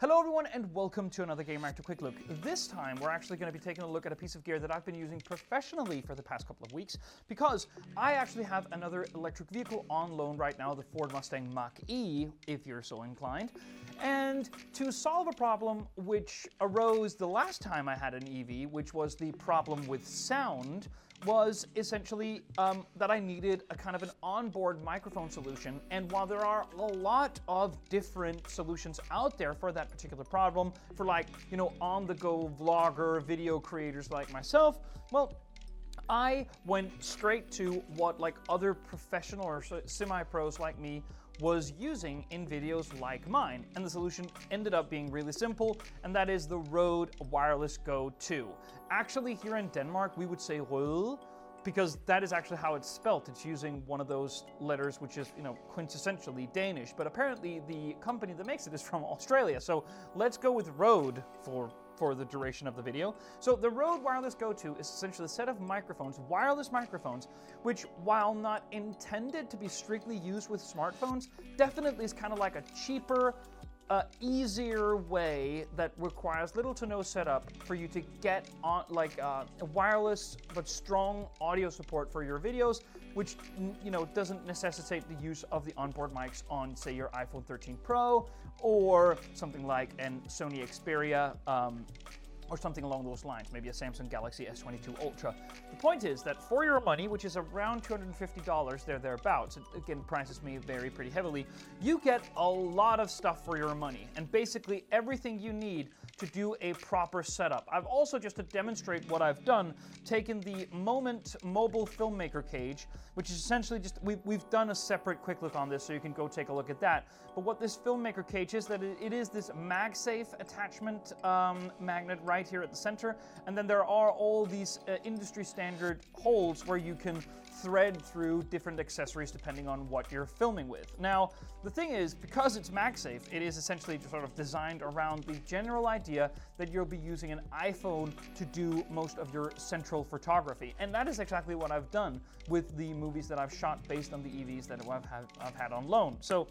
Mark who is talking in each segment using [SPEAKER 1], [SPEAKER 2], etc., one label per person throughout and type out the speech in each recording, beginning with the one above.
[SPEAKER 1] Hello everyone and welcome to another Gamereactor Quick Look. This time we're actually going to be taking a look at a piece of gear that I've been using professionally for the past couple of weeks because I actually have another electric vehicle on loan right now, the Ford Mustang Mach-E, if you're so inclined. And to solve a problem which arose the last time I had an EV, which was the problem with sound, was essentially um, that I needed a kind of an onboard microphone solution. And while there are a lot of different solutions out there for that particular problem, for like, you know, on the go vlogger, video creators like myself, well, I went straight to what like other professional or semi-pros like me was using in videos like mine. And the solution ended up being really simple, and that is the Rode Wireless Go 2. Actually, here in Denmark, we would say Rode, because that is actually how it's spelt. It's using one of those letters which is, you know, quintessentially Danish. But apparently the company that makes it is from Australia. So let's go with Rode for for the duration of the video. So the Rode Wireless Go 2 is essentially a set of microphones, wireless microphones, which while not intended to be strictly used with smartphones, definitely is kind of like a cheaper, uh, easier way that requires little to no setup for you to get on like uh, wireless but strong audio support for your videos which you know doesn't necessitate the use of the onboard mics on say your iphone 13 pro or something like an sony xperia um, or something along those lines, maybe a Samsung Galaxy S22 Ultra. The point is that for your money, which is around $250, there thereabouts, again prices may vary pretty heavily, you get a lot of stuff for your money, and basically everything you need to do a proper setup. I've also, just to demonstrate what I've done, taken the Moment mobile filmmaker cage, which is essentially just, we've, we've done a separate quick look on this, so you can go take a look at that. But what this filmmaker cage is, that it, is this MagSafe attachment um, magnet right here at the center, and then there are all these uh, industry standard holes where you can thread through different accessories depending on what you're filming with. Now, the thing is, because it's MagSafe, it is essentially sort of designed around the general idea that you'll be using an iPhone to do most of your central photography. And that is exactly what I've done with the movies that I've shot based on the EVs that I've had, I've had on loan. So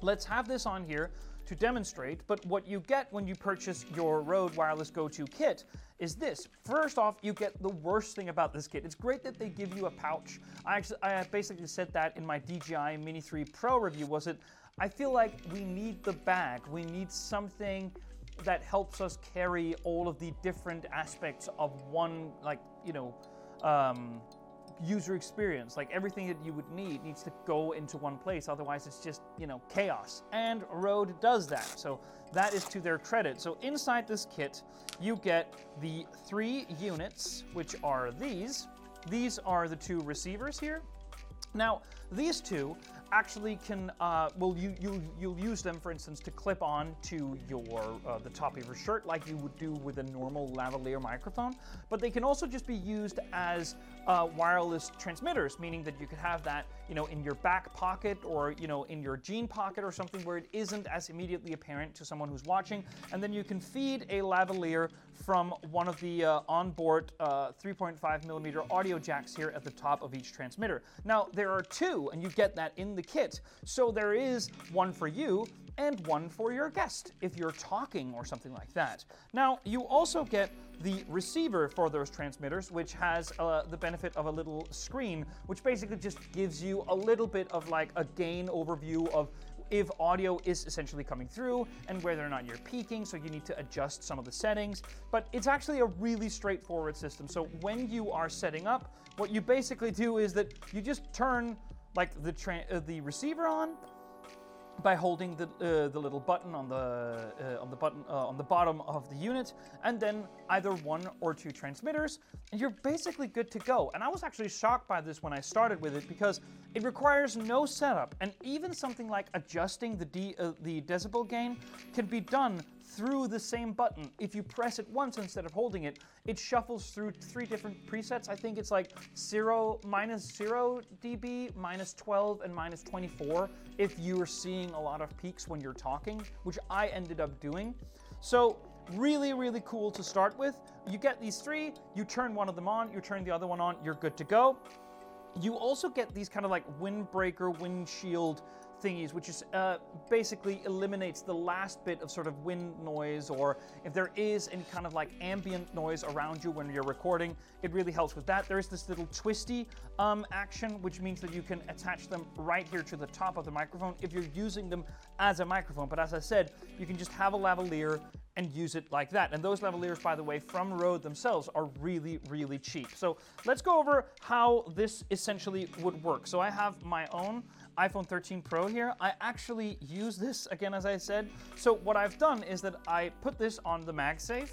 [SPEAKER 1] let's have this on here to demonstrate, but what you get when you purchase your Rode Wireless Go 2 kit is this. First off, you get the worst thing about this kit. It's great that they give you a pouch. I actually, I basically said that in my DJI Mini 3 Pro review, was it, I feel like we need the bag. We need something that helps us carry all of the different aspects of one, like, you know, um, user experience. Like everything that you would need needs to go into one place. Otherwise, it's just, you know, chaos. And Rode does that. So that is to their credit. So inside this kit, you get the three units, which are these. These are the two receivers here. Now, these two actually can, uh, well, you, you, you'll use them, for instance, to clip on to your, uh, the top of your shirt like you would do with a normal lavalier microphone, but they can also just be used as uh, wireless transmitters, meaning that you could have that, you know, in your back pocket or, you know, in your jean pocket or something where it isn't as immediately apparent to someone who's watching, and then you can feed a lavalier from one of the uh, onboard uh, 3.5 millimeter audio jacks here at the top of each transmitter. Now, there are two, and you get that in the kit. So there is one for you and one for your guest if you're talking or something like that. Now, you also get the receiver for those transmitters, which has uh, the benefit of a little screen, which basically just gives you a little bit of like a gain overview of if audio is essentially coming through and whether or not you're peaking, so you need to adjust some of the settings. But it's actually a really straightforward system. So when you are setting up, what you basically do is that you just turn like the uh, the receiver on by holding the, uh, the little button on the uh, on the button uh, on the bottom of the unit, and then either one or two transmitters, and you're basically good to go. And I was actually shocked by this when I started with it because it requires no setup, and even something like adjusting the de uh, the decibel gain can be done through the same button. If you press it once instead of holding it, it shuffles through three different presets. I think it's like 0, minus 0 dB, minus 12, and minus 24 if you're seeing a lot of peaks when you're talking, which I ended up doing. So really, really cool to start with. You get these three, you turn one of them on, you turn the other one on, you're good to go. You also get these kind of like windbreaker, windshield thingies, which is uh, basically eliminates the last bit of sort of wind noise, or if there is any kind of like ambient noise around you when you're recording, it really helps with that. There is this little twisty um, action, which means that you can attach them right here to the top of the microphone if you're using them as a microphone. But as I said, you can just have a lavalier and use it like that. And those lavaliers, by the way, from Rode themselves are really, really cheap. So let's go over how this essentially would work. So I have my own iPhone 13 Pro here. I actually use this, again, as I said. So what I've done is that I put this on the MagSafe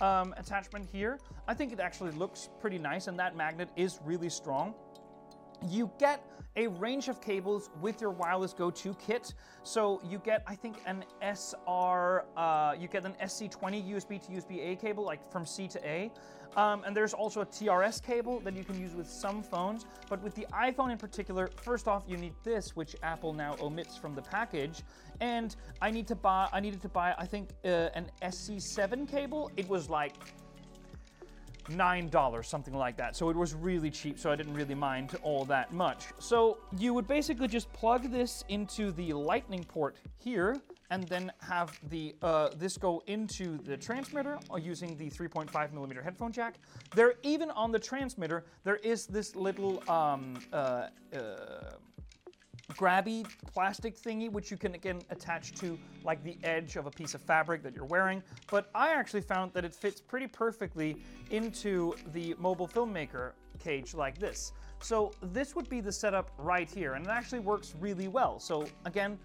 [SPEAKER 1] um, attachment here. I think it actually looks pretty nice, and that magnet is really strong. You get a range of cables with your wireless Go 2 kit. So you get, I think, an SR, uh, you get an SC20 USB to USB A cable, like from C to A. Um, and there's also a TRS cable that you can use with some phones. But with the iPhone in particular, first off, you need this, which Apple now omits from the package. And I need to buy, I needed to buy, I think, uh, an SC7 cable. It was like $9, something like that. So it was really cheap, so I didn't really mind all that much. So you would basically just plug this into the lightning port here, and then have the uh, this go into the transmitter uh, using the 3.5 millimeter headphone jack. There, even on the transmitter, there is this little um, uh, uh grabby plastic thingy, which you can again attach to like the edge of a piece of fabric that you're wearing. But I actually found that it fits pretty perfectly into the mobile filmmaker cage like this. So this would be the setup right here, and it actually works really well. So again,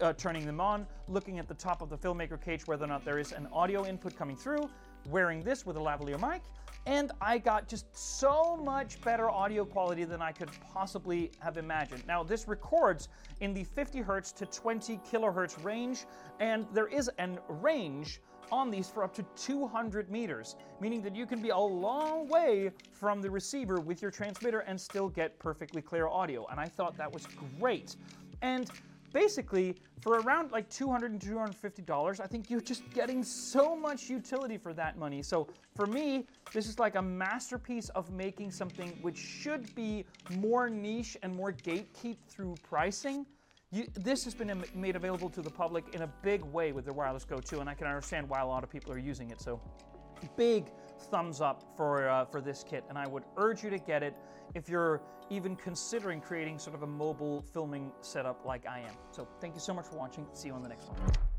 [SPEAKER 1] uh, turning them on, looking at the top of the filmmaker cage whether or not there is an audio input coming through, wearing this with a lavalier mic, and I got just so much better audio quality than I could possibly have imagined. Now, this records in the 50 hertz to 20 kilohertz range, and there is a range on these for up to 200 meters, meaning that you can be a long way from the receiver with your transmitter and still get perfectly clear audio. And I thought that was great. And basically for around like 200 and 250 dollars i think you're just getting so much utility for that money. So for me this is like a masterpiece of making something which should be more niche and more gatekeep through pricing. You, this has been made available to the public in a big way with the wireless go 2 and i can understand why a lot of people are using it so. Big thumbs up for, uh, for this kit, and I would urge you to get it if you're even considering creating sort of a mobile filming setup like I am. So thank you so much for watching. See you on the next one.